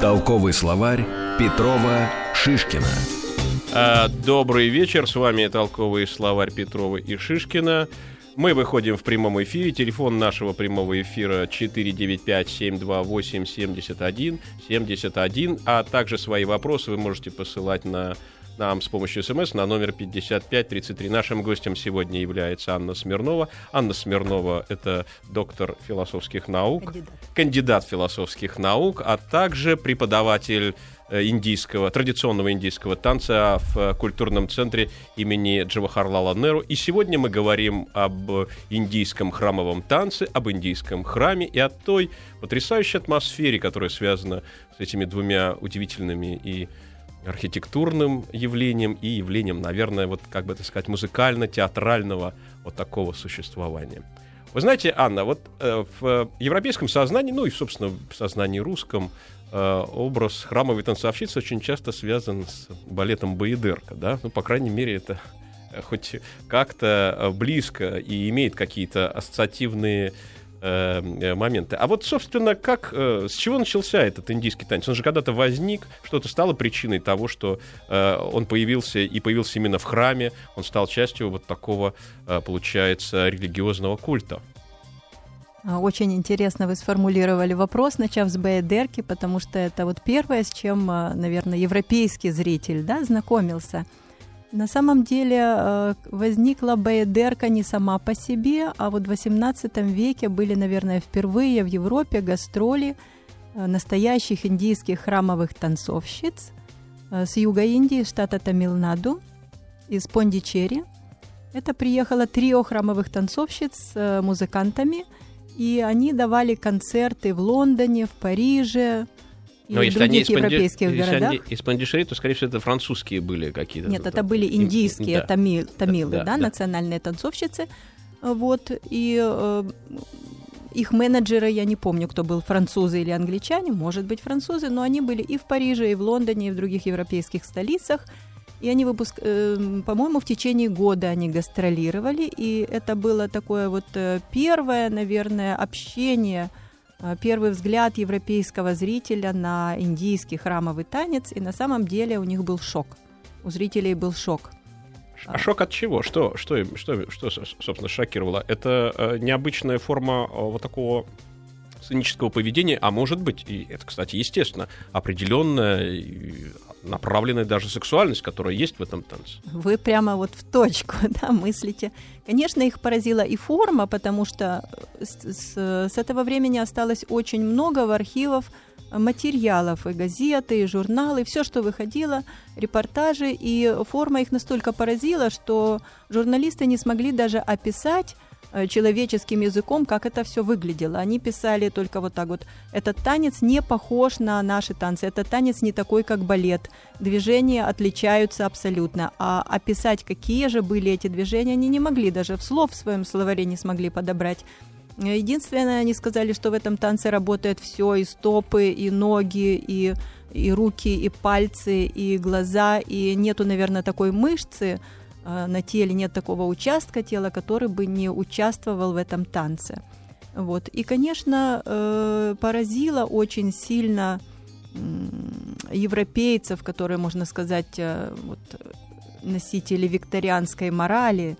Толковый словарь Петрова Шишкина. А, добрый вечер, с вами толковый словарь Петрова и Шишкина. Мы выходим в прямом эфире. Телефон нашего прямого эфира 495-728-71-71. А также свои вопросы вы можете посылать на нам с помощью смс на номер 5533. Нашим гостем сегодня является Анна Смирнова. Анна Смирнова — это доктор философских наук, кандидат, кандидат философских наук, а также преподаватель э, индийского, традиционного индийского танца в культурном центре имени Джавахарлала Неру. И сегодня мы говорим об индийском храмовом танце, об индийском храме и о той потрясающей атмосфере, которая связана с этими двумя удивительными и архитектурным явлением и явлением, наверное, вот как бы это сказать, музыкально-театрального вот такого существования. Вы знаете, Анна, вот э, в европейском сознании, ну и, собственно, в сознании русском, э, образ храмовой танцовщицы очень часто связан с балетом Баедерка, да, ну, по крайней мере, это хоть как-то э, близко и имеет какие-то ассоциативные Э, э, моменты. А вот, собственно, как, э, с чего начался этот индийский танец? Он же когда-то возник, что-то стало причиной того, что он появился и появился именно в храме, он стал частью вот такого, получается, религиозного культа. А, очень интересно вы сформулировали вопрос, начав с Баедерки, потому что это вот первое, с чем, э, наверное, европейский зритель да, знакомился – на самом деле э, возникла Баедерка не сама по себе, а вот в XVIII веке были, наверное, впервые в Европе гастроли э, настоящих индийских храмовых танцовщиц э, с юга Индии, штата Тамилнаду, из Пондичери. Это приехало трио храмовых танцовщиц с музыкантами, и они давали концерты в Лондоне, в Париже, но если они из европейских если городах. Они из Пандишери, то, скорее всего, это французские были какие-то. Нет, это были индийские да. тамил, тамилы, да, да, да, национальные танцовщицы. Вот, и э, их менеджеры, я не помню, кто был, французы или англичане, может быть, французы, но они были и в Париже, и в Лондоне, и в других европейских столицах. И они выпуск, э, по-моему, в течение года они гастролировали, и это было такое вот э, первое, наверное, общение первый взгляд европейского зрителя на индийский храмовый танец, и на самом деле у них был шок. У зрителей был шок. А шок от чего? Что, что, что, что собственно, шокировало? Это э, необычная форма э, вот такого сценического поведения, а может быть, и это, кстати, естественно, определенная направленная даже сексуальность, которая есть в этом танце. Вы прямо вот в точку да, мыслите. Конечно, их поразила и форма, потому что с, с, с этого времени осталось очень много в архивов материалов, и газеты, и журналы, все, что выходило, репортажи, и форма их настолько поразила, что журналисты не смогли даже описать Э, человеческим языком, как это все выглядело. Они писали только вот так вот. Этот танец не похож на наши танцы. Этот танец не такой, как балет. Движения отличаются абсолютно. А описать, какие же были эти движения, они не могли. Даже в слов в своем словаре не смогли подобрать. Единственное, они сказали, что в этом танце работает все, и стопы, и ноги, и, и руки, и пальцы, и глаза, и нету, наверное, такой мышцы, Э, на теле нет такого участка тела, который бы не участвовал в этом танце. Вот. И, конечно, э, поразило очень сильно европейцев, которые, можно сказать, э, вот, носители викторианской морали,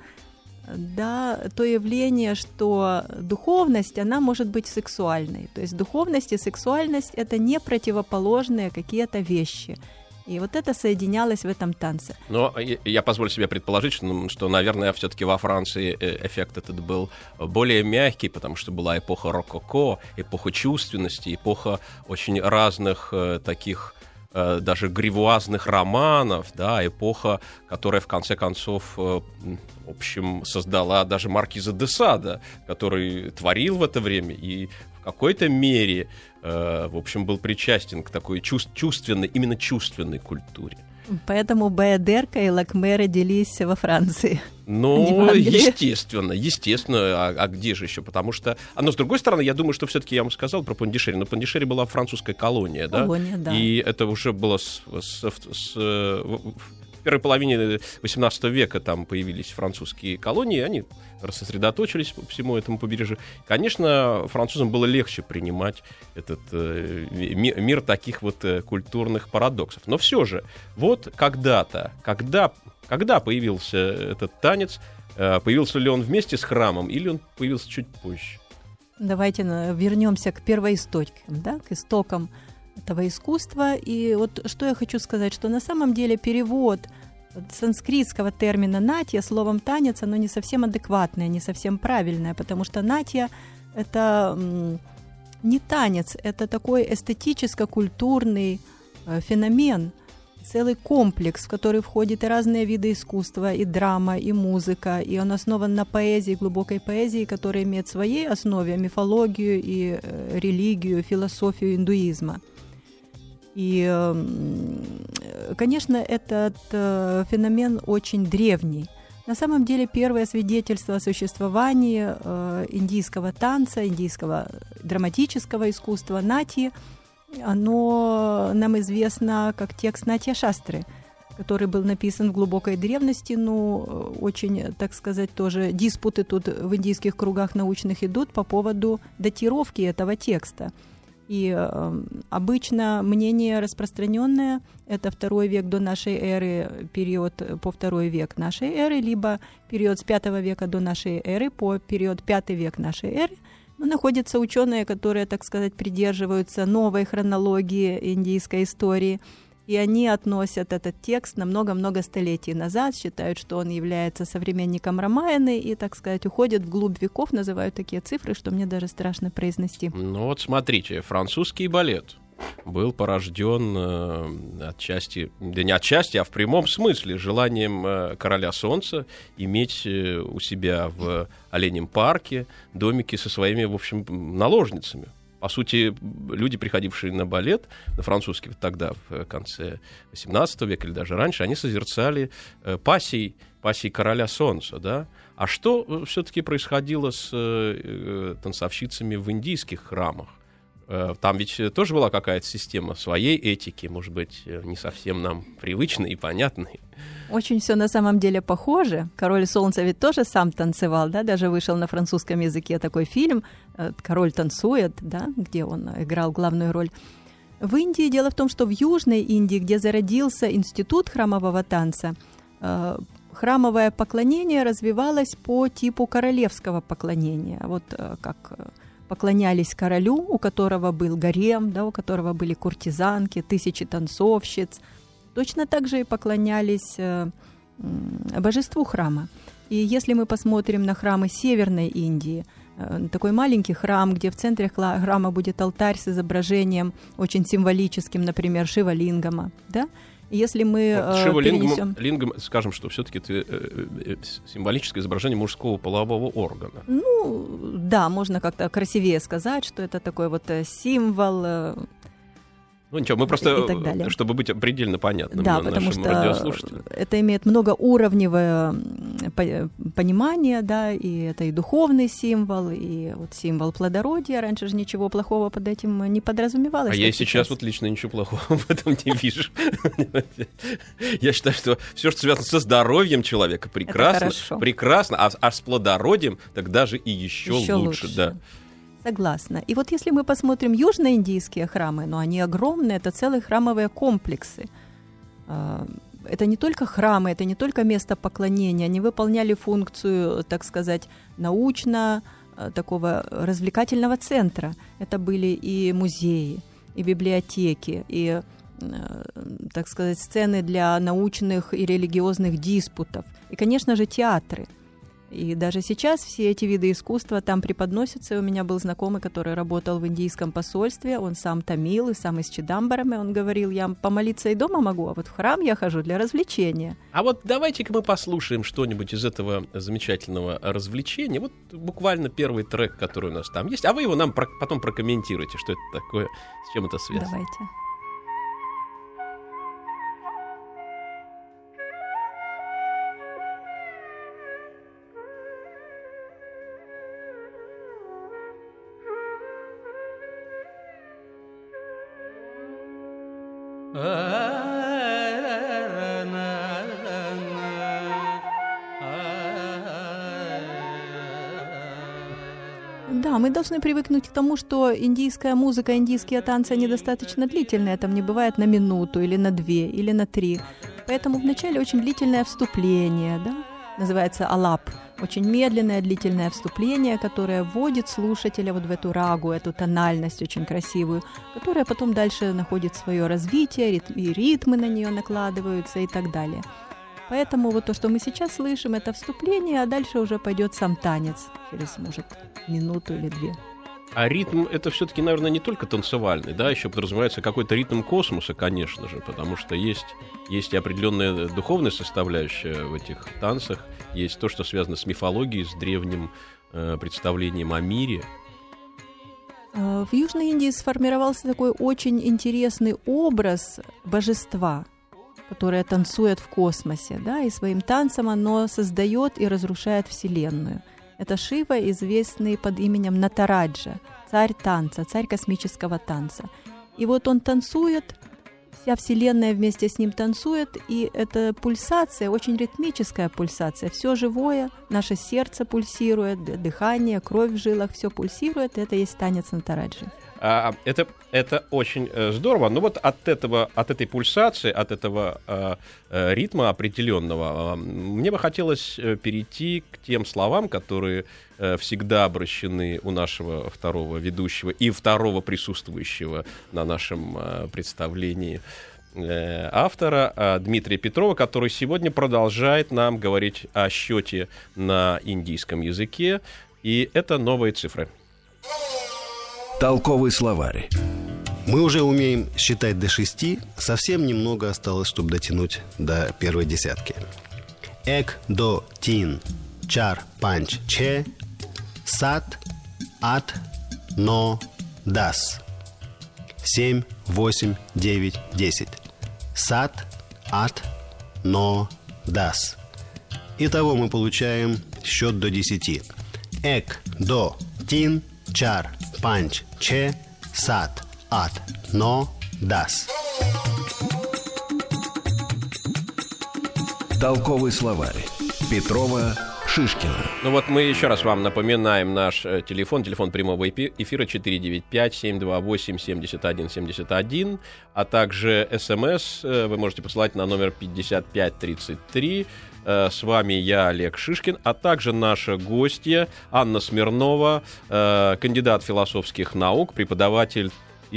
да, то явление, что духовность, она может быть сексуальной. То есть духовность и сексуальность – это не противоположные какие-то вещи – и вот это соединялось в этом танце. Но я позволю себе предположить, что, что наверное, все-таки во Франции э, эффект этот был более мягкий, потому что была эпоха рококо, эпоха чувственности, эпоха очень разных э, таких э, даже гривуазных романов, да, эпоха, которая в конце концов, в общем, создала даже маркиза де Сада, который творил в это время и в какой-то мере Э, в общем, был причастен к такой чувств, чувственной, именно чувственной культуре. Поэтому Баядерка и Лакме родились во Франции. Ну, естественно, естественно. А, а где же еще? Потому что... А, но, с другой стороны, я думаю, что все-таки я вам сказал про Пандишери. Но Пандишери была французская колония, да? Колония, да. И это уже было с, с, с, в первой половине 18 века там появились французские колонии, они сосредоточились по всему этому побережью. Конечно, французам было легче принимать этот э, ми- мир таких вот э, культурных парадоксов. Но все же, вот когда-то, когда, когда появился этот танец, э, появился ли он вместе с храмом или он появился чуть позже? Давайте вернемся к первоисточникам, да, к истокам этого искусства. И вот что я хочу сказать, что на самом деле перевод санскритского термина натья словом танец, оно не совсем адекватное, не совсем правильное, потому что натья – это не танец, это такой эстетическо-культурный э, феномен, целый комплекс, в который входит и разные виды искусства, и драма, и музыка, и он основан на поэзии, глубокой поэзии, которая имеет в своей основе мифологию и э, религию, философию индуизма. И, м, конечно, этот э, феномен очень древний. На самом деле первое свидетельство о существовании э, индийского танца, индийского драматического искусства нати, оно нам известно как текст Натья Шастры, который был написан в глубокой древности, ну, э, очень, так сказать, тоже диспуты тут в индийских кругах научных идут по поводу датировки этого текста. И э, обычно мнение распространенное – это второй век до нашей эры, период по второй век нашей эры, либо период с пятого века до нашей эры по период пятый век нашей эры. Но находятся ученые, которые, так сказать, придерживаются новой хронологии индийской истории, и они относят этот текст на много-много столетий назад, считают, что он является современником Рамаяны и, так сказать, уходят вглубь веков, называют такие цифры, что мне даже страшно произнести. Ну вот смотрите, французский балет был порожден э, отчасти, да не отчасти, а в прямом смысле желанием э, короля солнца иметь э, у себя в оленем парке домики со своими, в общем, наложницами. По сути, люди, приходившие на балет, на французский тогда, в конце XVIII века или даже раньше, они созерцали э, пассий, пассий короля солнца, да? А что все-таки происходило с э, танцовщицами в индийских храмах? Э, Там ведь тоже была какая-то система своей этики, может быть, э, не совсем нам привычной и понятной. Очень все на самом деле похоже. Король Солнца ведь тоже сам танцевал, да, даже вышел на французском языке такой фильм э, «Король танцует», да, где он играл главную роль. В Индии дело в том, что в Южной Индии, где зародился институт храмового танца, э, храмовое поклонение развивалось по типу королевского поклонения. Вот э, как э, поклонялись королю, у которого был гарем, да, у которого были куртизанки, тысячи танцовщиц. Точно так же и поклонялись э, божеству храма. И если мы посмотрим на храмы Северной Индии, э, такой маленький храм, где в центре храма будет алтарь с изображением очень символическим, например, Шива Лингама, да? Если мы Вот э, Шива Лингам, перенесем... Лингам, скажем, что все-таки это э, э, символическое изображение мужского полового органа. Ну, да, можно как-то красивее сказать, что это такой вот э, символ. Э, Ну ничего, мы просто, И так далее. э, чтобы быть предельно понятным Да, потому что это имеет многоуровневое по- понимание, да, и это и духовный символ, и вот символ плодородия. Раньше же ничего плохого под этим не подразумевалось. А я как сейчас вот лично ничего плохого в этом не вижу. Я считаю, что все, что связано со здоровьем человека, прекрасно. Прекрасно. А, а с плодородием, так даже и еще, лучше. Да. Согласна. И вот если мы посмотрим южноиндийские храмы, ну они огромные, это целые храмовые комплексы. А, Это не только храмы, это не только место поклонения, они выполняли функцию, так сказать, научно э, такого развлекательного центра. Это были и музеи, и библиотеки, и, э, так сказать, сцены для научных и религиозных диспутов, и, конечно же, театры. И даже сейчас все эти виды искусства там преподносятся. И у меня был знакомый, который работал в индийском посольстве. Он сам тамил и сам из Чидамбарами. Он говорил, я помолиться и дома могу, а вот в храм я хожу для развлечения. А вот давайте-ка мы послушаем что-нибудь из этого замечательного развлечения. Вот буквально первый трек, который у нас там есть. А вы его нам про- потом прокомментируйте, что это такое, с чем это связано. Давайте. Мы должны привыкнуть к тому, что индийская музыка, индийские танцы, они достаточно длительные. Там не бывает на минуту или на две или на три. Поэтому вначале очень длительное вступление, да, называется алап. Очень медленное, длительное вступление, которое вводит слушателя вот в эту рагу, эту тональность очень красивую, которая потом дальше находит свое развитие, и ритмы на нее накладываются и так далее. Поэтому вот то, что мы сейчас слышим, это вступление, а дальше уже пойдет сам танец через, может, минуту или две. А ритм это все-таки, наверное, не только танцевальный, да, еще подразумевается какой-то ритм космоса, конечно же, потому что есть, есть и определенная духовная составляющая в этих танцах, есть то, что связано с мифологией, с древним э, представлением о мире. Э, в Южной Индии сформировался такой очень интересный образ божества – которое танцует в космосе, да, и своим танцем оно создает и разрушает Вселенную. Это Шива, известный под именем Натараджа, царь танца, царь космического танца. И вот он танцует, вся Вселенная вместе с ним танцует, и эта пульсация, очень ритмическая пульсация, все живое, наше сердце пульсирует, дыхание, кровь в жилах, все пульсирует, это есть танец Натараджи. А, это, это очень э, здорово. Но вот от, этого, от этой пульсации, от этого э, э ритма определенного, э, мне бы хотелось э, перейти к тем словам, которые э, всегда обращены у нашего второго ведущего и второго присутствующего на нашем э, представлении автора Дмитрия Петрова, который сегодня продолжает нам говорить о счете на индийском языке. И это новые цифры. Толковый словарь. Мы уже умеем считать до шести, совсем немного осталось, чтобы дотянуть до первой десятки. एक, दो, तीन, चार, पाँच, छह, सात, आठ, नौ, दस. Семь, восемь, девять, десять. सात, आठ, नौ, दस. Итого мы получаем счет до десяти. एक, दो, तीन, चार, पाँच, छह, सात, आठ, नौ, दस. Толковый словарь. Петрова Шишкина. Ну вот мы еще раз вам напоминаем наш э, телефон, телефон прямого эфира 495-728-7171, а также смс э, вы можете посылать на номер 5533. Э, с вами я, Олег Шишкин, а также наша гостья Анна Смирнова, э, кандидат философских наук, преподаватель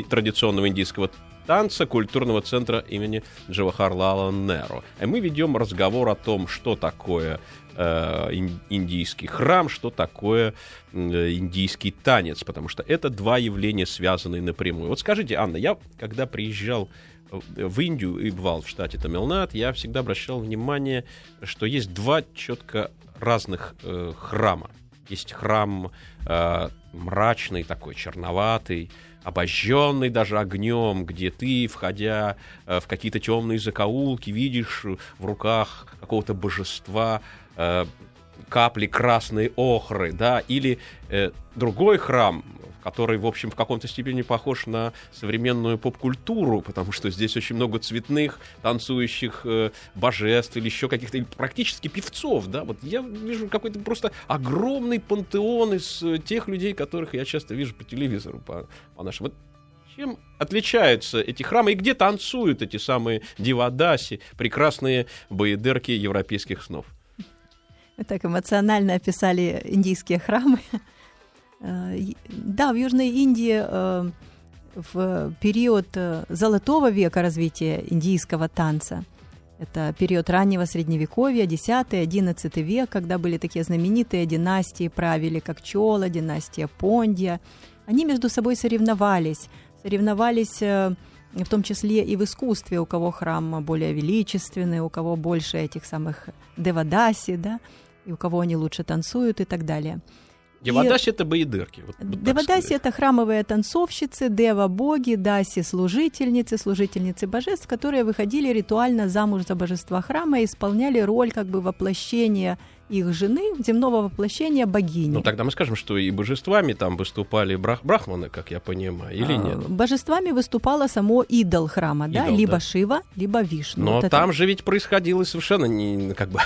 традиционного индийского танца культурного центра имени Джавахарлала Неру. И мы ведем разговор о том, что такое э, индийский храм, что такое э, индийский танец, потому что это два явления, связанные напрямую. Вот скажите, Анна, я когда приезжал в Индию и бывал в штате Тамилнад, я всегда обращал внимание, что есть два четко разных э, храма. Есть храм э, мрачный такой, черноватый, обожженный даже огнем, где ты, входя э, в какие-то темные закоулки, видишь в руках какого-то божества э, капли красной охры, да, или э, другой храм, который, в общем, в каком-то степени похож на современную поп-культуру, потому что здесь очень много цветных, танцующих э, божеств или еще каких-то, практически певцов, да, вот я вижу какой-то просто огромный пантеон из э, тех людей, которых я часто вижу по телевизору, по, по нашим. Вот чем отличаются эти храмы и где танцуют эти самые дивадаси, прекрасные боедерки европейских снов? Вы так эмоционально описали индийские храмы. Э, да, в Южной Индии э, в период э, золотого века развития индийского танца, это период раннего средневековья, X-XI век, когда были такие знаменитые династии, правили как Чола, династия Пондия. Они между собой соревновались, соревновались в том числе и в искусстве, у кого храм более величественный, у кого больше этих самых девадаси, да, и у кого они лучше танцуют и так далее. Девадаси это боедырки. Вот, вот Девадаси это храмовые танцовщицы, дева-боги, даси служительницы, служительницы божеств, которые выходили ритуально замуж за божества храма и исполняли роль как бы воплощения их жены, земного воплощения богини. Ну, тогда мы скажем, что и божествами там выступали брах брахманы, как я понимаю, или А, нет? Божествами выступало само идол храма, да, Идол, либо да. Шива, либо Вишну. Но Вот это- там же ведь происходил совершенно не, как бы,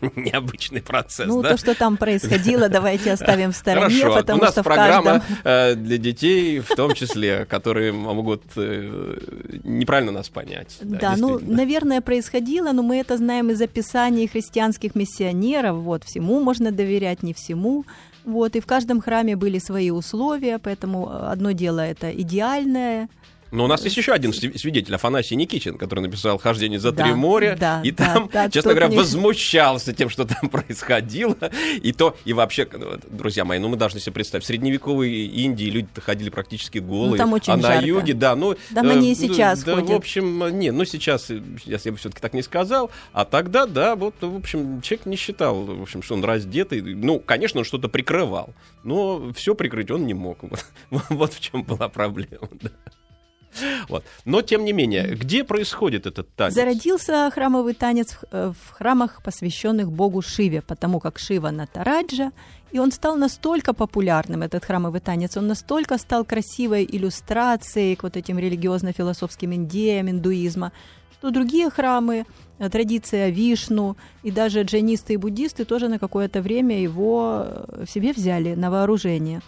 необычный процесс, Ну, да? то, что там происходило, давайте оставим в стороне, Хорошо, потому у нас что в программа каждом... э, для детей, в том числе, которые могут э, неправильно нас понять. Да, ну, действительно. наверное, происходило, но мы это знаем из описаний христианских миссионеров. Вот, всему можно доверять, не всему. Вот, и в каждом храме были свои условия, поэтому э, одно дело это идеальное, Но у нас есть еще один сви- свидетель, Афанасий Никитин, который написал «Хождение за Да, три моря», да, и да, там, да, честно тут говоря, не- возмущался тем, что там происходило. И то, и вообще, ну, друзья мои, ну мы должны себе представить, в средневековой Индии люди ходили практически голые, Ну, там очень а на жарко. юге, да, ну... Да, они и ну, сейчас да, ходят. в общем, не, ну сейчас, э, сейчас я бы все-таки так не сказал, а тогда, да, вот, в общем, человек не считал, в общем, что он раздетый. Ну, конечно, он что-то прикрывал, но все прикрыть он не мог. Вот, вот в чем была проблема, да. Вот. Но, тем не менее, где происходит этот танец? Зародился храмовый танец в, э, в храмах, посвященных богу Шиве, потому как Шива Натараджа, и он стал настолько популярным, этот храмовый танец, он настолько стал красивой иллюстрацией к вот этим религиозно-философским идеям индуизма, что другие храмы, э, традиция Вишну и даже джайнисты и буддисты тоже на какое-то время его э, в себе взяли на вооружение.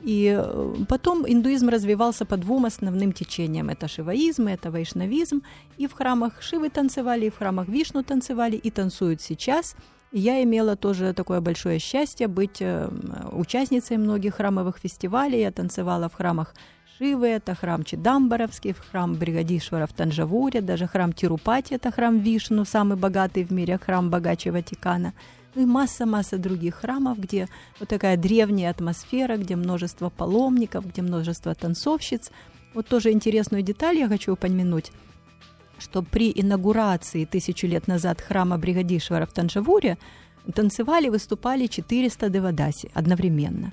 И э, потом индуизм развивался по двум основным течениям. Это шиваизм, это вайшнавизм. И в храмах Шивы танцевали, и в храмах Вишну танцевали, и танцуют сейчас. И я имела тоже такое большое счастье быть э, участницей многих храмовых фестивалей. Я танцевала в храмах Шивы, это храм Чидамбаровский, храм Бригадишвара в Танжавуре, даже храм Тирупати, это храм Вишну, самый богатый в мире, храм богаче Ватикана. Ну и масса-масса других храмов, где вот такая древняя атмосфера, где множество паломников, где множество танцовщиц. Вот тоже интересную деталь я хочу упомянуть что при инаугурации тысячу лет назад храма Бригадишвара в Танжавуре танцевали, выступали 400 девадаси одновременно.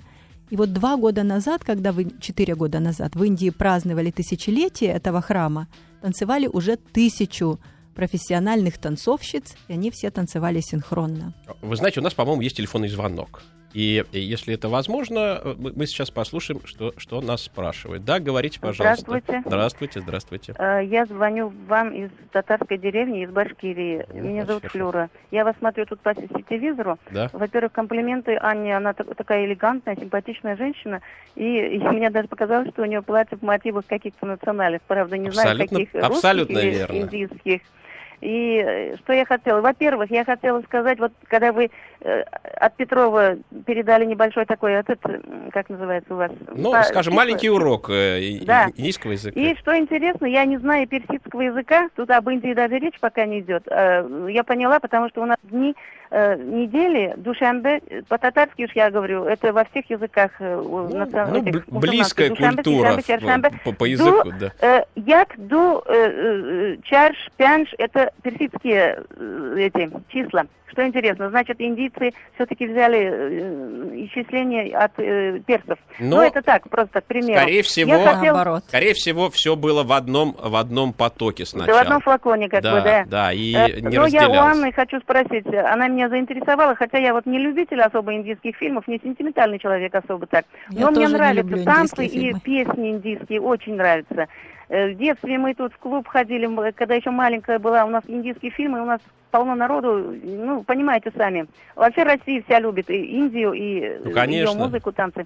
И вот два года назад, когда вы, четыре года назад в Индии праздновали тысячелетие этого храма, танцевали уже тысячу профессиональных танцовщиц, и они все танцевали синхронно. Вы знаете, у нас, по-моему, есть телефонный звонок. И, если это возможно, э, мы сейчас послушаем, что, что нас спрашивает. Да, говорите, пожалуйста. Здравствуйте. Здравствуйте, здравствуйте. Э, Я звоню вам из татарской деревни, из Башкирии. Ну, Меня зовут хорошо. Флюра. Я вас смотрю тут по телевизору. Да. Во-первых, комплименты Анне. Она так- такая элегантная, симпатичная женщина. И, и мне даже показалось, что у нее платье в мотивах каких-то национальных. Правда, не знаю, Абсолютно- каких русских абсолютно или верно. индийских. И э, что я хотела? Во-первых, я хотела сказать, вот когда вы э, от Петрова передали небольшой такой, этот, как называется у вас? Ну, По- скажем, цифры. маленький урок э, Да. индийского языка. И что интересно, я не знаю персидского языка, тут об Индии даже речь пока не идет. Э, Я поняла, потому что у нас дни э, недели, душамбе, э, по-татарски уж я говорю, это во всех языках э, Ну, национ- ну, этих бл- близкая. Душанбе, культура сишамбе, в- чаршамбе. по, по языку, Ду, да. э, Як, ду, э, э, чарш, пянш, это персидские э, эти числа. Что интересно, значит, индийцы все-таки взяли э, исчисление от э, персов. Но- ну, это так, просто к примеру. Скорее всего, Я хотел- Наоборот. Скорее всего, все было в одном, в одном потоке Да, сначала. в одном флаконе, как да, бы, да. да, и Э, не ну, я у. Анны хочу спросить, она меня заинтересовала, хотя я вот не любитель особо индийских фильмов, не сентиментальный человек особо так. Я Но мне нравятся танцы и песни индийские, очень нравятся. Э, В детстве мы тут в клуб ходили, когда еще маленькая была, у нас индийские фильмы, у нас полно народу, ну, понимаете сами. Вообще Россия вся любит и Индию, и э, Ну, конечно. ее музыку, танцы.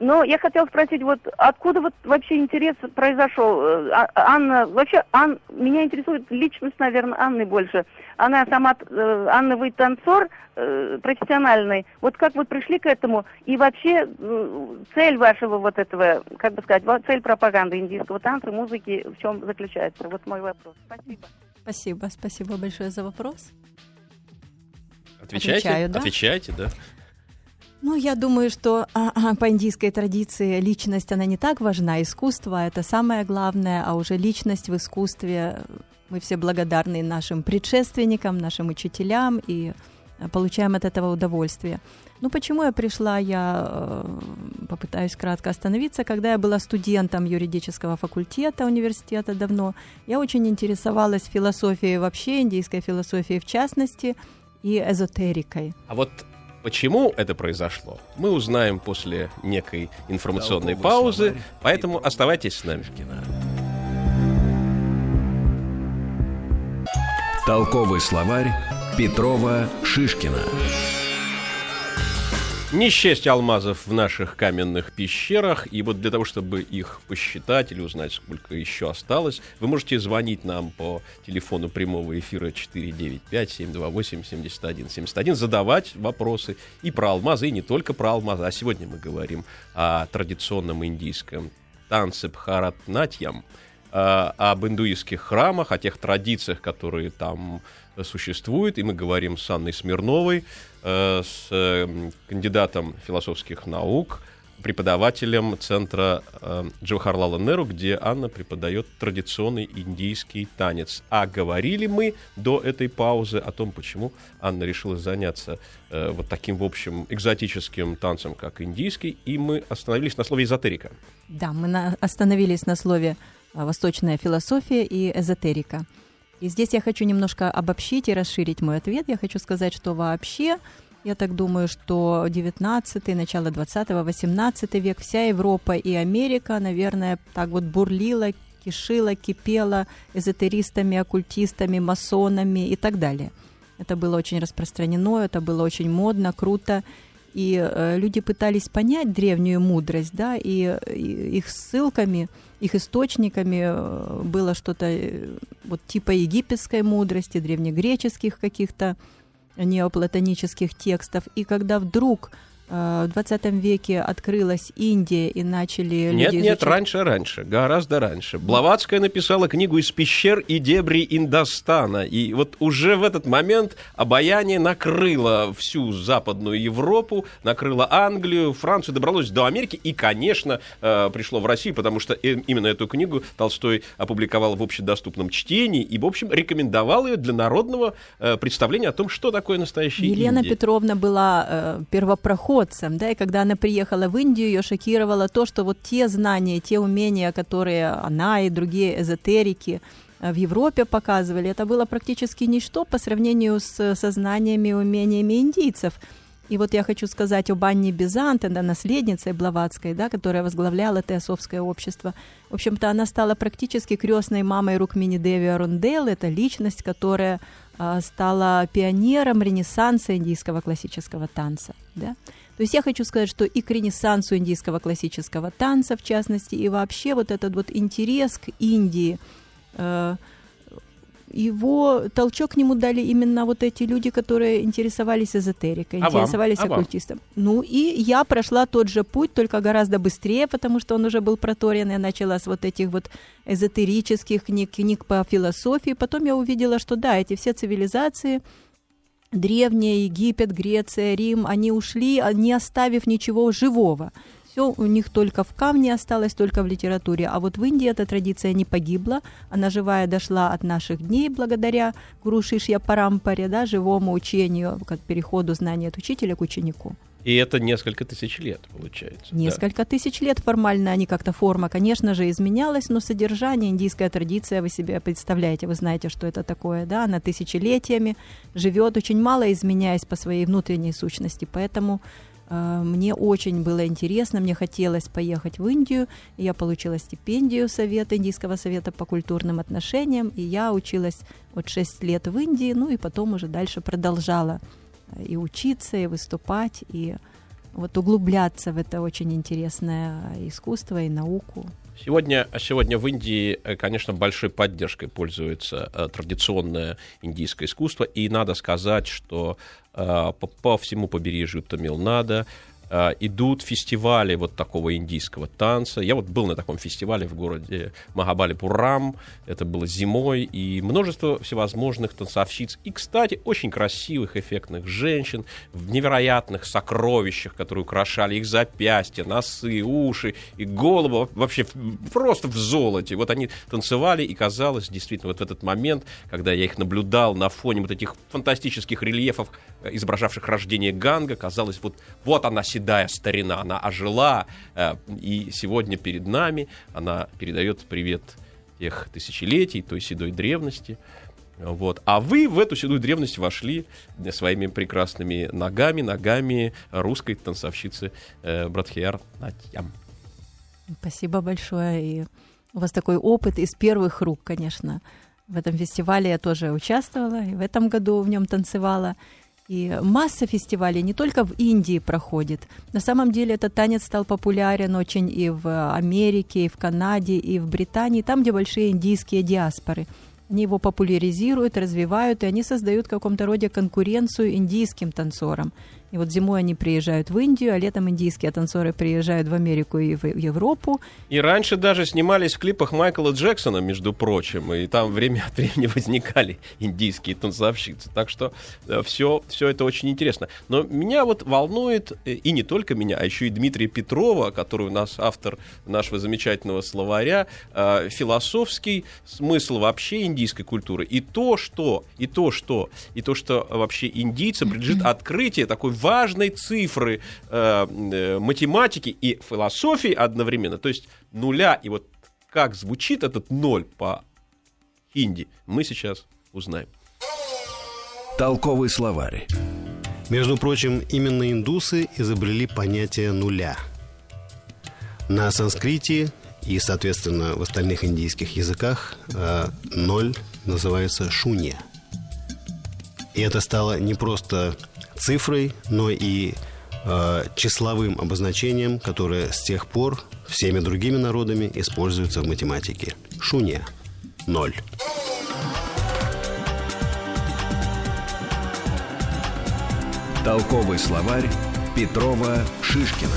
Но я хотела спросить, вот откуда вот вообще интерес произошел? Э, А- Анна, вообще, Ан, меня интересует личность, наверное, Анны больше. Она сама, э, Анна, вы танцор э, профессиональный. Вот как вы пришли к этому? И вообще э, цель вашего вот этого, как бы сказать, цель пропаганды индийского танца, музыки в чем заключается? Вот мой вопрос. Спасибо. Спасибо, спасибо большое за вопрос. Отвечайте, Отвечаю, да? отвечайте, да. Ну, я думаю, что а, а, по индийской традиции личность, она не так важна. Искусство — это самое главное, а уже личность в искусстве мы все благодарны нашим предшественникам, нашим учителям и э, получаем от этого удовольствие. Ну, почему я пришла, я э, попытаюсь кратко остановиться. Когда я была студентом юридического факультета университета давно, я очень интересовалась философией вообще, индийской философией в частности, и эзотерикой. А вот Почему это произошло, мы узнаем после некой информационной паузы, поэтому оставайтесь с нами. Толковый словарь Петрова Шишкина. Не счесть алмазов в наших каменных пещерах, и вот для того, чтобы их посчитать или узнать, сколько еще осталось, вы можете звонить нам по телефону прямого эфира 495-728-7171, задавать вопросы и про алмазы, и не только про алмазы, а сегодня мы говорим о традиционном индийском танце Бхаратнатьям, а, об индуистских храмах, о тех традициях, которые там существуют, и мы говорим с Анной Смирновой, Э, с эм, кандидатом философских наук, преподавателем центра э, Джавахарлала Неру, где Анна преподает традиционный индийский танец. А говорили мы до этой паузы о том, почему Анна решила заняться э, вот таким, в общем, экзотическим танцем, как индийский, и мы остановились на слове эзотерика. Да, мы на, остановились на слове восточная философия и эзотерика. И здесь я хочу немножко обобщить и расширить мой ответ. Я хочу сказать, что вообще, я так думаю, что 19 начало 20 18 век, вся Европа и Америка, наверное, так вот бурлила, кишила, кипела эзотеристами, оккультистами, масонами и так далее. Это было очень распространено, это было очень модно, круто. И э, люди пытались понять древнюю мудрость, да, и, и их ссылками – их источниками э, было что-то э, вот типа египетской мудрости, древнегреческих каких-то неоплатонических текстов. И когда вдруг в 20 веке открылась Индия и начали Нет, люди нет, изучать... раньше, раньше, гораздо раньше. Блаватская написала книгу «Из пещер и дебри Индостана». И вот уже в этот момент обаяние накрыло всю Западную Европу, накрыло Англию, Францию, добралось до Америки и, конечно, э, пришло в Россию, потому что именно эту книгу Толстой опубликовал в общедоступном чтении и, в общем, рекомендовал ее для народного э, представления о том, что такое настоящая Елена Индия. Петровна была первопроходцем новогодцем, да, и когда она приехала в Индию, ее шокировало то, что вот те знания, те умения, которые она и другие эзотерики э, в Европе показывали, это было практически ничто по сравнению с сознаниями и умениями индийцев. И вот я хочу сказать об Анне Бизанте, да, наследнице Блаватской, да, которая возглавляла Теософское общество. В общем-то, она стала практически крестной мамой Рукмини Деви Арундел. Это личность, которая а, стала пионером ренессанса индийского классического танца. Да? То есть я хочу сказать, что и к ренессансу индийского классического танца, в частности, и вообще вот этот вот интерес к Индии, э, его толчок к нему дали именно вот эти люди, которые интересовались эзотерикой, а интересовались вам? А оккультистом. Вам? Ну и я прошла тот же путь, только гораздо быстрее, потому что он уже был проторен. Я начала с вот этих вот эзотерических книг, книг по философии. Потом я увидела, что да, эти все цивилизации, древняя Египет, Греция, Рим, они ушли, не оставив ничего живого. Все у них только в камне осталось, только в литературе. А вот в Индии эта традиция не погибла. Она живая дошла от наших дней благодаря Гуру Шишья Парампаре, да, живому учению, как переходу знания от учителя к ученику. И это несколько тысяч лет, получается. Несколько да. тысяч лет формально они как-то форма, конечно же, изменялась, но содержание, индийская традиция, вы себе представляете, вы знаете, что это такое, да, она тысячелетиями живет, очень мало изменяясь по своей внутренней сущности, поэтому э, мне очень было интересно, мне хотелось поехать в Индию, я получила стипендию Совета, Индийского совета по культурным отношениям, и я училась вот 6 лет в Индии, ну и потом уже дальше продолжала и учиться, и выступать, и вот углубляться в это очень интересное искусство и науку. Сегодня, сегодня в Индии, э, конечно, большой поддержкой пользуется э, традиционное индийское искусство, и надо сказать, что э, по, по всему побережью Тамилнада идут фестивали вот такого индийского танца. Я вот был на таком фестивале в городе Махабали-Пурам, это было зимой, и множество всевозможных танцовщиц. И, кстати, очень красивых, эффектных женщин в невероятных сокровищах, которые украшали их запястья, носы, уши и голову, вообще просто в золоте. Вот они танцевали, и казалось, действительно, вот в этот момент, когда я их наблюдал на фоне вот этих фантастических рельефов, э, изображавших рождение Ганга, казалось, вот, вот она, седая старина, она ожила, э, и сегодня перед нами она передает привет тех тысячелетий, той седой древности. Вот. А вы в эту седую древность вошли своими прекрасными ногами, ногами русской танцовщицы э, Братхиар Натьям. Спасибо большое. И у вас такой опыт из первых рук, конечно. В этом фестивале я тоже участвовала, и в этом году в нем танцевала. И масса фестивалей не только в Индии проходит. На самом деле этот танец стал популярен очень и в Америке, и в Канаде, и в Британии, там, где большие индийские диаспоры. Они его популяризируют, развивают, и они создают в каком-то роде конкуренцию индийским танцорам. И вот зимой они приезжают в Индию, а летом индийские танцоры приезжают в Америку и в Европу. И раньше даже снимались в клипах Майкла Джексона, между прочим, и там время от времени возникали индийские танцовщицы. Так что все, э, все это очень интересно. Но меня вот волнует, э, и не только меня, а еще и Дмитрия Петрова, который у нас автор нашего замечательного словаря, э, философский смысл вообще индийской культуры. И то, что, и то, что, и то, что вообще индийцам принадлежит открытие такой важной цифры э, э, математики и философии одновременно, то есть нуля, и вот как звучит этот ноль по хинди, мы сейчас узнаем. Толковый словарь. Между прочим, именно индусы изобрели понятие нуля. На санскрите и, соответственно, в остальных индийских языках э, ноль называется шунья. И это стало не просто цифрой, но и э, числовым обозначением, которое с тех пор всеми другими народами используется в математике. Шуня – ноль. Толковый словарь Петрова Шишкина.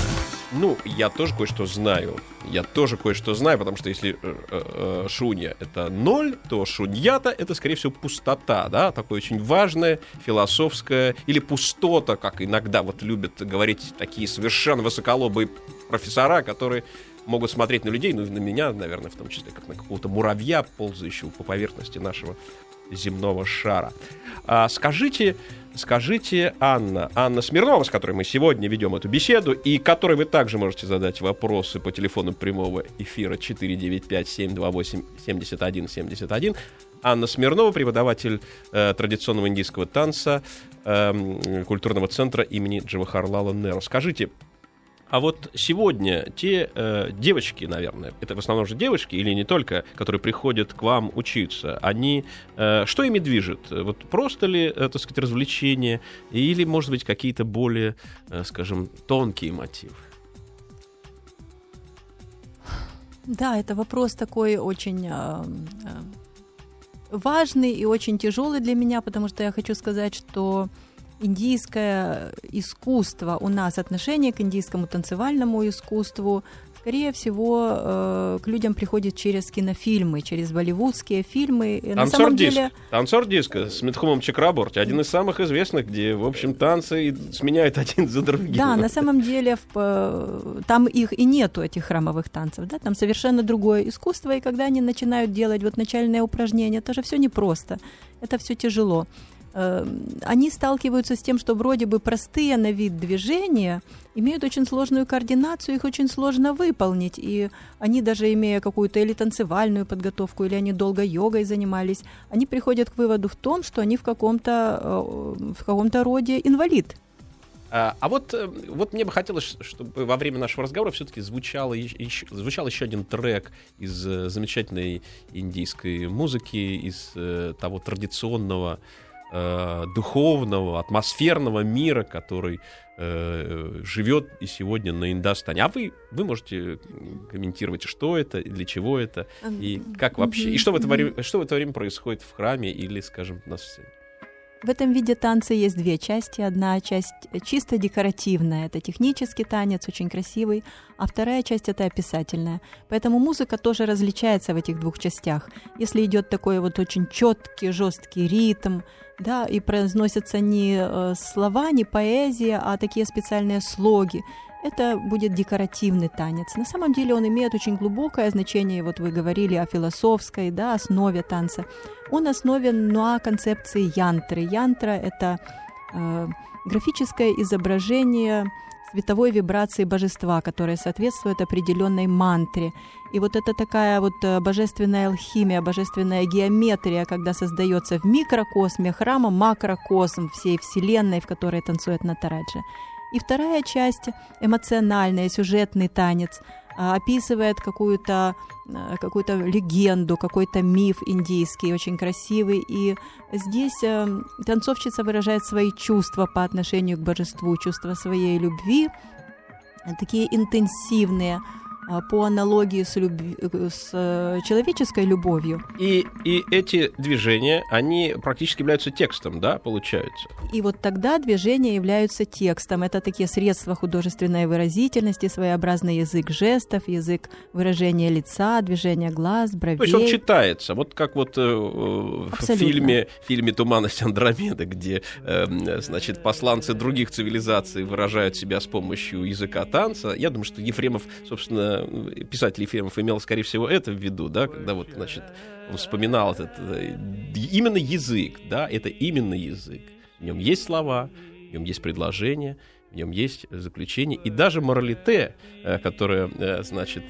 Ну, я тоже кое-что знаю. Я тоже кое-что знаю, потому что если э, э, шунья это ноль, то шуньята это, скорее всего, пустота, да, такое очень важное, философское, или пустота, как иногда вот любят говорить такие совершенно высоколобые профессора, которые могут смотреть на людей, ну и на меня, наверное, в том числе, как на какого-то муравья, ползающего по поверхности нашего земного шара. А, скажите, скажите, Анна, Анна Смирнова, с которой мы сегодня ведем эту беседу, и которой вы также можете задать вопросы по телефону прямого эфира 495-728-7171. Анна Смирнова, преподаватель э, традиционного индийского танца э, культурного центра имени Джавахарлала Неру. Скажите, а вот сегодня те э, девочки, наверное, это в основном же девочки или не только, которые приходят к вам учиться, они э, что ими движет? Вот просто ли, э, так сказать, развлечение или, может быть, какие-то более, э, скажем, тонкие мотивы? Да, это вопрос такой очень э, э, важный и очень тяжелый для меня, потому что я хочу сказать, что индийское искусство у нас, отношение к индийскому танцевальному искусству, скорее всего, э, к людям приходит через кинофильмы, через болливудские фильмы. И на самом диск. деле... Танцор диска с Митхумом Чакраборти, один из самых известных, где, в общем, танцы сменяют один за другим. Да, на самом деле в, э, там их и нету, этих храмовых танцев, да, там совершенно другое искусство, и когда они начинают делать вот начальные упражнения, это же все непросто, это все тяжело. Эм, они сталкиваются с тем, что вроде бы простые на вид движения имеют очень сложную координацию, их очень сложно выполнить. И они даже имея какую-то или танцевальную подготовку, или они долго йогой занимались, они приходят к выводу в том, что они в каком-то, э, в каком-то роде инвалид. А, а вот, э, вот мне бы хотелось, чтобы во время нашего разговора все-таки звучал еще, звучал еще один трек из э, замечательной индийской музыки, из того традиционного духовного, атмосферного мира, который э, живет и сегодня на Индостане. А вы, вы можете комментировать, что это, для чего это, и как вообще, и что в это время, что в это время происходит в храме или, скажем, на сцене. В этом виде танца есть две части. Одна часть чисто декоративная, это технический танец, очень красивый, а вторая часть это описательная. Поэтому музыка тоже различается в этих двух частях. Если идет такой вот очень четкий, жесткий ритм, да, и произносятся не э, слова, не поэзия, а такие специальные слоги. Это будет декоративный танец. На самом деле он имеет очень глубокое значение. Вот вы говорили о философской да, основе танца. Он основан на концепции янтры. Янтра – это э, графическое изображение световой вибрации божества, которая соответствует определенной мантре. И вот это такая вот э, божественная алхимия, божественная геометрия, когда создается в микрокосме храма макрокосм всей Вселенной, в которой танцует Натараджа. И вторая часть – эмоциональный, сюжетный танец – а, описывает какую-то э, какую-то легенду, какой-то миф индийский, очень красивый. И здесь э, танцовщица выражает свои чувства по отношению к божеству, чувства своей любви, такие интенсивные, по аналогии с, любви, с э, человеческой любовью. И, и эти движения, они практически являются текстом, да, получаются? И вот тогда движения являются текстом. Это такие средства художественной выразительности, своеобразный язык жестов, язык выражения лица, движения глаз, бровей. То есть он читается, вот как вот э, в фильме, фильме «Туманность Андромеды», где, э, значит, посланцы других цивилизаций выражают себя с помощью языка танца. Я думаю, что Ефремов, собственно, писатель Ефремов имел, скорее всего, это в виду, да, когда вот, значит, он вспоминал этот, э, именно язык, да, это именно язык. В нем есть слова, в нем есть предложения, в нем есть заключение, и даже моралите, э, которое, э, значит,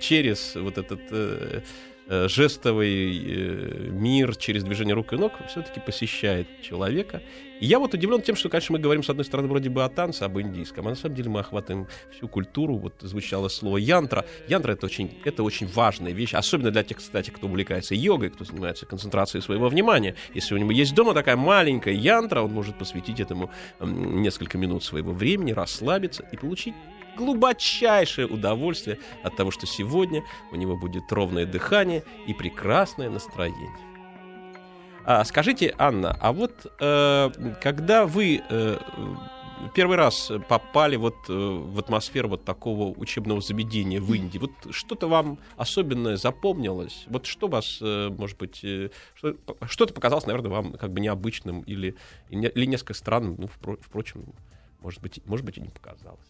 через вот этот жестовый мир через движение рук и ног все-таки посещает человека. И я вот удивлен тем, что, конечно, мы говорим, с одной стороны, вроде бы о танце, об индийском, а на самом деле мы охватываем всю культуру. Вот звучало слово янтра. Янтра — это очень, это очень важная вещь, особенно для тех, кстати, кто увлекается йогой, кто занимается концентрацией своего внимания. Если у него есть дома такая маленькая янтра, он может посвятить этому несколько минут своего времени, расслабиться и получить глубочайшее удовольствие от того, что сегодня у него будет ровное дыхание и прекрасное настроение. А, скажите, Анна, а вот э, когда вы э, первый раз попали вот э, в атмосферу вот такого учебного заведения в Индии, вот что-то вам особенное запомнилось? Вот что вас, э, может быть, э, что, что-то показалось, наверное, вам как бы необычным или, или несколько странным, ну, впрочем, может быть, может быть, и не показалось.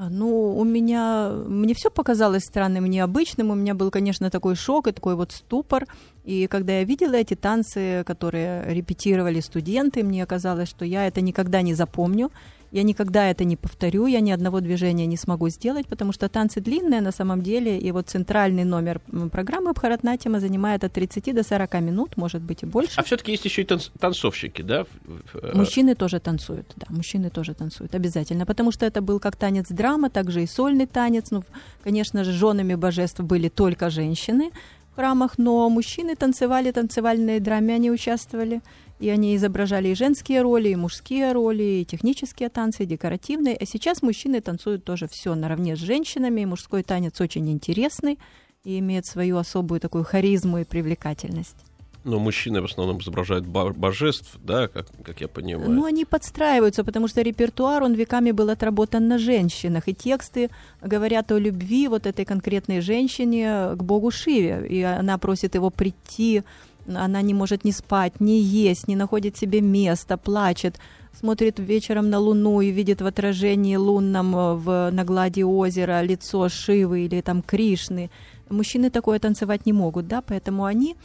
А, ну, у меня, мне все показалось странным, необычным. У меня был, конечно, такой шок и такой вот ступор. И когда я видела эти танцы, которые репетировали студенты, мне казалось, что я это никогда не запомню. Я никогда это не повторю, я ни одного движения не смогу сделать, потому что танцы длинные на самом деле, и вот центральный номер программы Бхаратнатима занимает от 30 до 40 минут, может быть и больше. А все-таки есть еще и танц- танцовщики, да? Э, мужчины тоже танцуют, да, мужчины тоже танцуют, обязательно, потому что это был как танец драма, также и сольный танец, ну, конечно же, женами божеств были только женщины, храмах, но мужчины танцевали, танцевальные драме они участвовали. И они изображали и женские роли, и мужские роли, и технические танцы, и декоративные. А сейчас мужчины танцуют тоже все наравне с женщинами. И мужской танец очень интересный и имеет свою особую такую харизму и привлекательность. Но мужчины в основном изображают божеств, да, как, как я понимаю. Ну, они подстраиваются, потому что репертуар, он веками был отработан на женщинах, и тексты говорят о любви вот этой конкретной женщине к богу Шиве, и она просит его прийти она не может ни спать, ни есть, не находит себе места, плачет, смотрит вечером на Луну и видит в отражении лунном э, в, на глади озера лицо Шивы или там Кришны. Мужчины такое танцевать не могут, да, поэтому они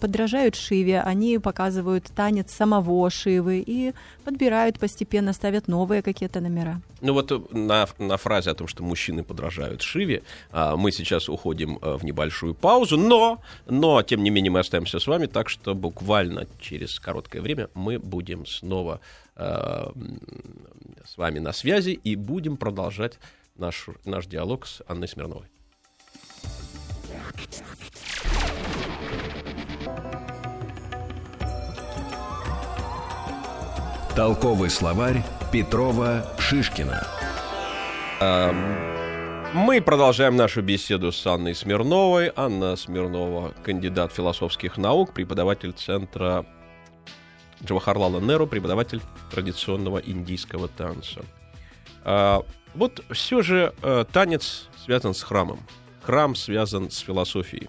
подражают Шиве, они показывают танец самого Шивы и подбирают постепенно, ставят новые какие-то номера. Ну вот э, на, на фразе о том, что мужчины подражают Шиве, а, мы сейчас уходим э, в небольшую паузу, но, но, тем не менее, мы остаемся с вами, так что буквально через короткое время мы будем снова э, с вами на связи и будем продолжать наш, наш диалог с Анной Смирновой. Толковый словарь Петрова Шишкина. Мы продолжаем нашу беседу с Анной Смирновой. Анна Смирнова, кандидат философских наук, преподаватель Центра Джавахарлала Неру, преподаватель традиционного индийского танца. А, вот все же э, танец связан с храмом. Храм связан с философией.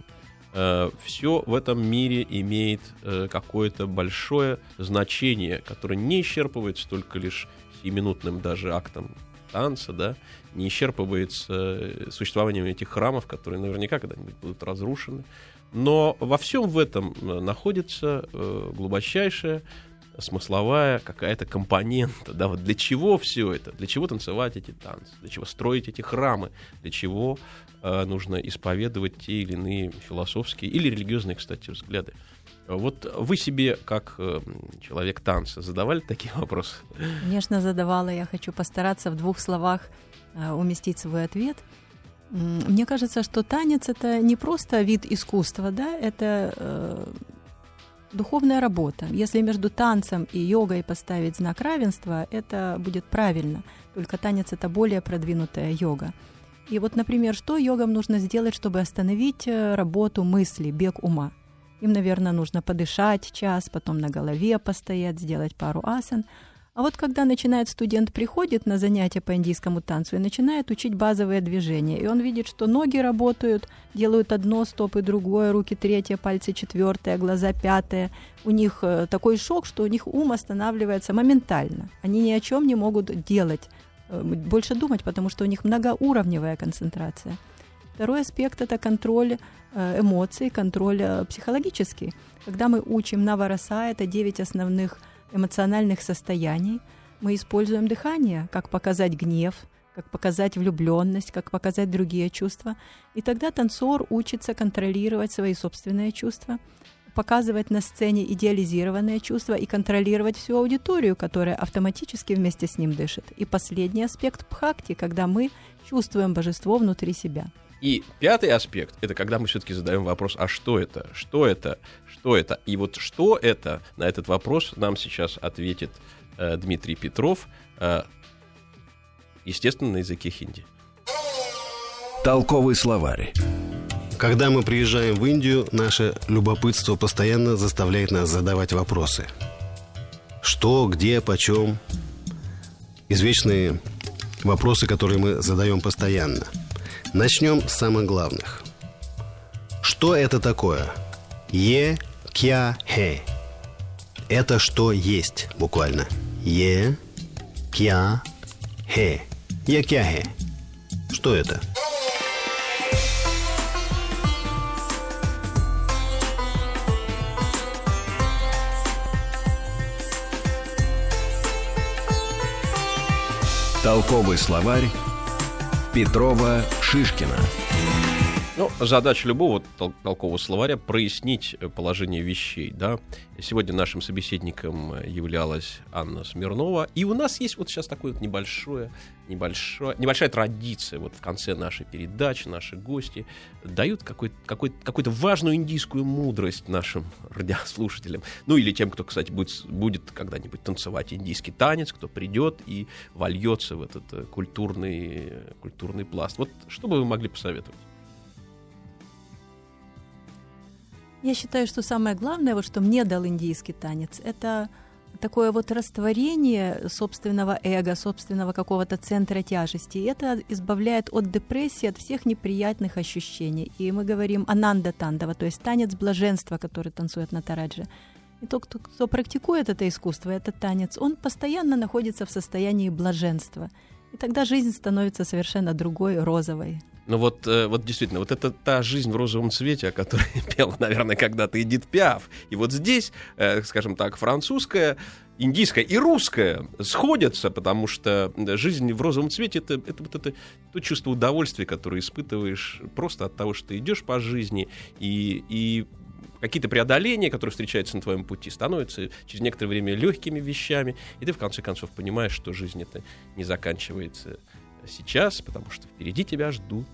Э, все в этом мире имеет э, какое-то большое значение, которое не исчерпывается только лишь семиминутным даже актом танца, да, не исчерпывается э, существованием этих храмов, которые наверняка когда-нибудь будут разрушены. Но во всем в этом находится глубочайшее смысловая какая-то компонента, да, вот для чего все это, для чего танцевать эти танцы, для чего строить эти храмы, для чего нужно исповедовать те или иные философские или религиозные, кстати, взгляды. Вот вы себе, как э, человек танца, задавали такие вопросы? Конечно, задавала. Я хочу постараться в двух словах э, уместить свой ответ. Мне кажется, что танец это не просто вид искусства, да, это э, духовная работа. Если между танцем и йогой поставить знак равенства, это будет правильно. Только танец это более продвинутая йога. И вот, например, что йогам нужно сделать, чтобы остановить э, работу мысли, бег ума? Им, наверное, нужно подышать час, потом на голове постоять, сделать пару асан – а вот когда начинает студент приходит на занятия по индийскому танцу и начинает учить базовые движения, и он видит, что ноги работают, делают одно, стопы другое, руки третье, пальцы четвертое, глаза пятое, у них э, такой шок, что у них ум останавливается моментально. Они ни о чем не могут делать, больше думать, потому что у них многоуровневая концентрация. Второй аспект – это контроль э, эмоций, контроль психологический. Когда мы учим Навараса, это девять основных эмоциональных состояний. Мы используем дыхание, как показать гнев, как показать влюбленность, как показать другие чувства. И тогда танцор учится контролировать свои собственные чувства, показывать на сцене идеализированные чувства и контролировать всю аудиторию, которая автоматически вместе с ним дышит. И последний аспект пхакти, когда мы чувствуем божество внутри себя. И пятый аспект это когда мы все-таки задаем вопрос: а что это? Что это? Что это? И вот что это на этот вопрос нам сейчас ответит э, Дмитрий Петров, э, естественно, на языке хинди. Толковый словарь. Когда мы приезжаем в Индию, наше любопытство постоянно заставляет нас задавать вопросы. Что, где, почем? Извечные вопросы, которые мы задаем постоянно – Начнем с самых главных. Что это такое? Е, кя, хе. Это что есть, буквально. Е, кя, хе. Е, кя, хе. Что это? Толковый словарь Петрова Шишкина. Ну, задача любого тол- толкового словаря прояснить э, положение вещей, да. Сегодня нашим собеседником э, являлась Анна Смирнова, и у нас есть вот сейчас такое вот небольшое, небольшое, небольшая традиция. Вот в конце нашей передачи наши гости дают какой- какой- какую-то важную индийскую мудрость нашим радиослушателям. Ну или тем, кто, кстати, будет, будет когда-нибудь танцевать индийский танец, кто придет и вольется в этот э, культурный, культурный пласт. Вот что бы вы могли посоветовать? Я считаю, что самое главное, вот что мне дал индийский танец, это такое вот растворение собственного эго, собственного какого-то центра тяжести. Это избавляет от депрессии, от всех неприятных ощущений. И мы говорим ананда тандава, то есть танец блаженства, который танцует на тарадже. И тот, кто, кто практикует это искусство, этот танец, он постоянно находится в состоянии блаженства. И тогда жизнь становится совершенно другой, розовой. Ну вот, э, вот действительно, вот это та жизнь в розовом цвете, о которой пела, наверное, когда-то Эдит Пиаф. И вот здесь, э, скажем так, французская, индийская и русская сходятся, потому что жизнь в розовом цвете это, это вот это то чувство удовольствия, которое испытываешь просто от того, что ты идешь по жизни и, и какие-то преодоления, которые встречаются на твоем пути, становятся через некоторое время легкими вещами, и ты в конце концов понимаешь, что жизнь это не заканчивается сейчас, потому что впереди тебя ждут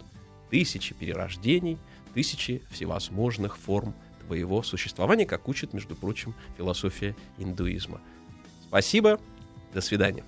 тысячи перерождений, тысячи всевозможных форм твоего существования, как учит, между прочим, философия индуизма. Спасибо, до свидания.